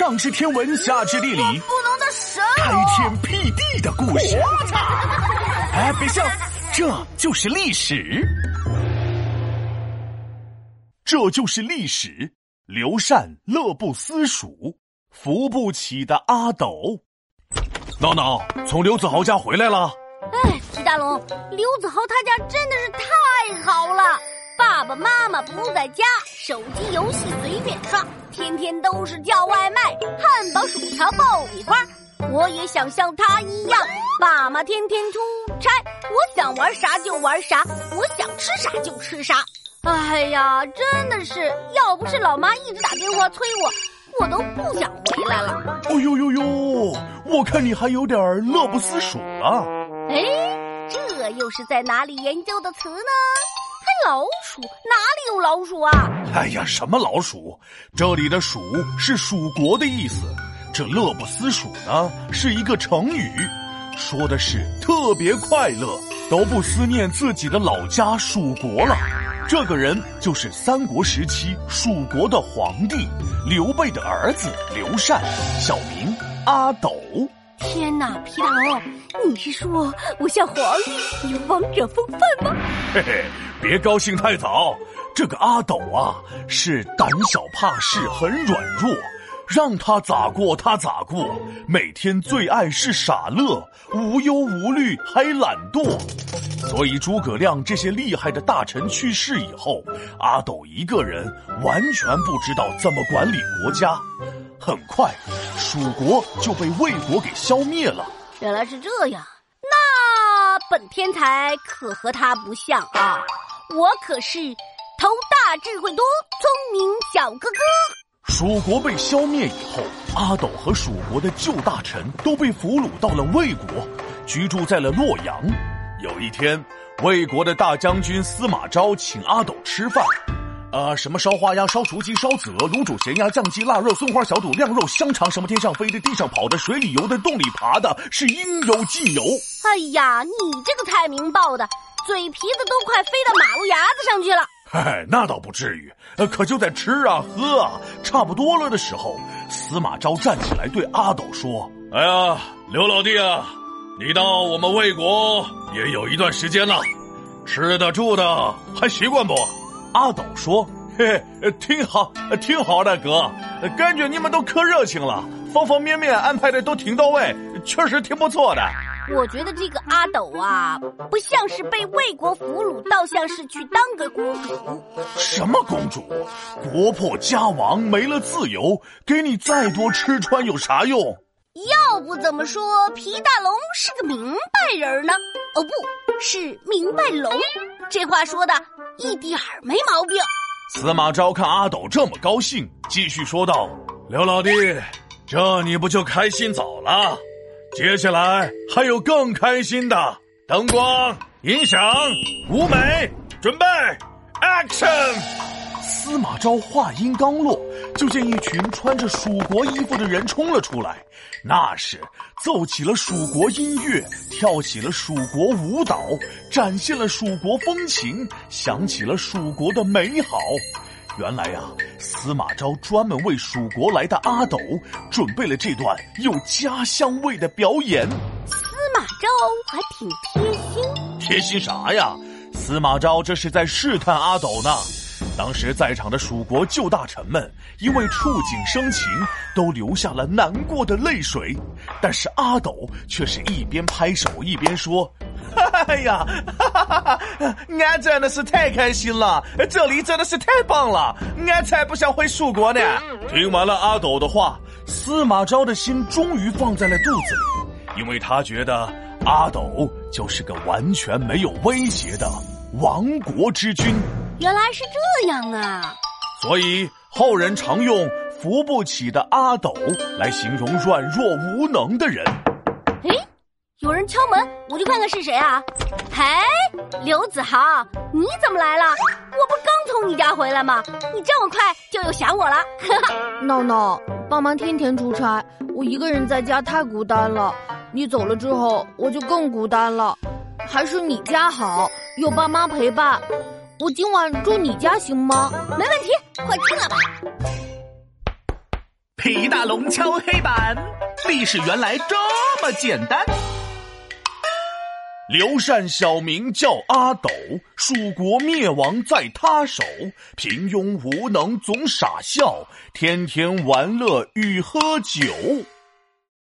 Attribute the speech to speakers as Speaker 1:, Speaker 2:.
Speaker 1: 上知天文，下知地理，
Speaker 2: 不能的神
Speaker 1: 开天辟地的故事。
Speaker 2: 我操！
Speaker 1: 哎，别笑，这就是历史，这就是历史。刘禅乐不思蜀，扶不起的阿斗。闹闹从刘子豪家回来了。
Speaker 2: 哎，皮大龙，刘子豪他家真的是太好了。爸爸妈妈不在家，手机游戏随便刷，天天都是叫外卖，汉堡、薯条、爆米花。我也想像他一样，爸妈天天出差，我想玩啥就玩啥，我想吃啥就吃啥。哎呀，真的是，要不是老妈一直打电话催我，我都不想回来了。
Speaker 1: 哦呦呦呦，我看你还有点乐不思蜀了。
Speaker 2: 哎，这又是在哪里研究的词呢？老鼠哪里有老鼠啊？
Speaker 1: 哎呀，什么老鼠？这里的“鼠”是蜀国的意思。这“乐不思蜀”呢，是一个成语，说的是特别快乐，都不思念自己的老家蜀国了。这个人就是三国时期蜀国的皇帝刘备的儿子刘禅，小名阿斗。
Speaker 2: 天哪，皮大龙，你是说我像皇帝有王者风范吗？
Speaker 1: 嘿嘿，别高兴太早。这个阿斗啊，是胆小怕事，很软弱，让他咋过他咋过，每天最爱是傻乐，无忧无虑，还懒惰。所以诸葛亮这些厉害的大臣去世以后，阿斗一个人完全不知道怎么管理国家。很快，蜀国就被魏国给消灭了。
Speaker 2: 原来是这样，那本天才可和他不像啊！我可是头大、智慧多、聪明小哥哥。
Speaker 1: 蜀国被消灭以后，阿斗和蜀国的旧大臣都被俘虏到了魏国，居住在了洛阳。有一天，魏国的大将军司马昭请阿斗吃饭。啊，什么烧花鸭、烧雏鸡、烧子鹅、卤煮咸鸭、酱鸡、腊肉、松花小肚、晾肉、香肠，什么天上飞的、地上跑的、水里游的、洞里爬的，是应有尽有。
Speaker 2: 哎呀，你这个菜名报的，嘴皮子都快飞到马路牙子上去了。
Speaker 1: 嗨，那倒不至于。呃，可就在吃啊喝啊差不多了的时候，司马昭站起来对阿斗说：“哎呀，刘老弟啊，你到我们魏国也有一段时间了，吃的住的还习惯不？”阿斗说：“嘿，挺好，挺好的哥，感觉你们都可热情了，方方面面安排的都挺到位，确实挺不错的。”
Speaker 2: 我觉得这个阿斗啊，不像是被魏国俘虏，倒像是去当个公主。
Speaker 1: 什么公主？国破家亡，没了自由，给你再多吃穿有啥用？
Speaker 2: 要不怎么说皮大龙是个明白人呢？哦，不是明白龙，这话说的。一点儿没毛病。
Speaker 1: 司马昭看阿斗这么高兴，继续说道：“刘老弟，这你不就开心早了？接下来还有更开心的。灯光、音响、舞美，准备，action！” 司马昭话音刚落，就见一群穿着蜀国衣服的人冲了出来，那是奏起了蜀国音乐，跳起了蜀国舞蹈，展现了蜀国风情，想起了蜀国的美好。原来呀，司马昭专门为蜀国来的阿斗准备了这段有家乡味的表演。
Speaker 2: 司马昭还挺贴心，
Speaker 1: 贴心啥呀？司马昭这是在试探阿斗呢。当时在场的蜀国旧大臣们因为触景生情，都流下了难过的泪水。但是阿斗却是一边拍手一边说：“ 哎呀，哈哈哈哈俺真的是太开心了，这里真的是太棒了，俺才不想回蜀国呢。”听完了阿斗的话，司马昭的心终于放在了肚子里，因为他觉得阿斗就是个完全没有威胁的亡国之君。
Speaker 2: 原来是这样啊！
Speaker 1: 所以后人常用“扶不起的阿斗”来形容软弱无能的人。
Speaker 2: 哎，有人敲门，我去看看是谁啊！嘿，刘子豪，你怎么来了？我不刚从你家回来吗？你这么快就又想我了？
Speaker 3: 闹闹，爸妈天天出差，我一个人在家太孤单了。你走了之后，我就更孤单了。还是你家好，有爸妈陪伴。我今晚住你家行吗？
Speaker 2: 没问题，快进来吧。
Speaker 4: 皮大龙敲黑板，历史原来这么简单。
Speaker 1: 刘禅小名叫阿斗，蜀国灭亡在他手。平庸无能总傻笑，天天玩乐与喝酒。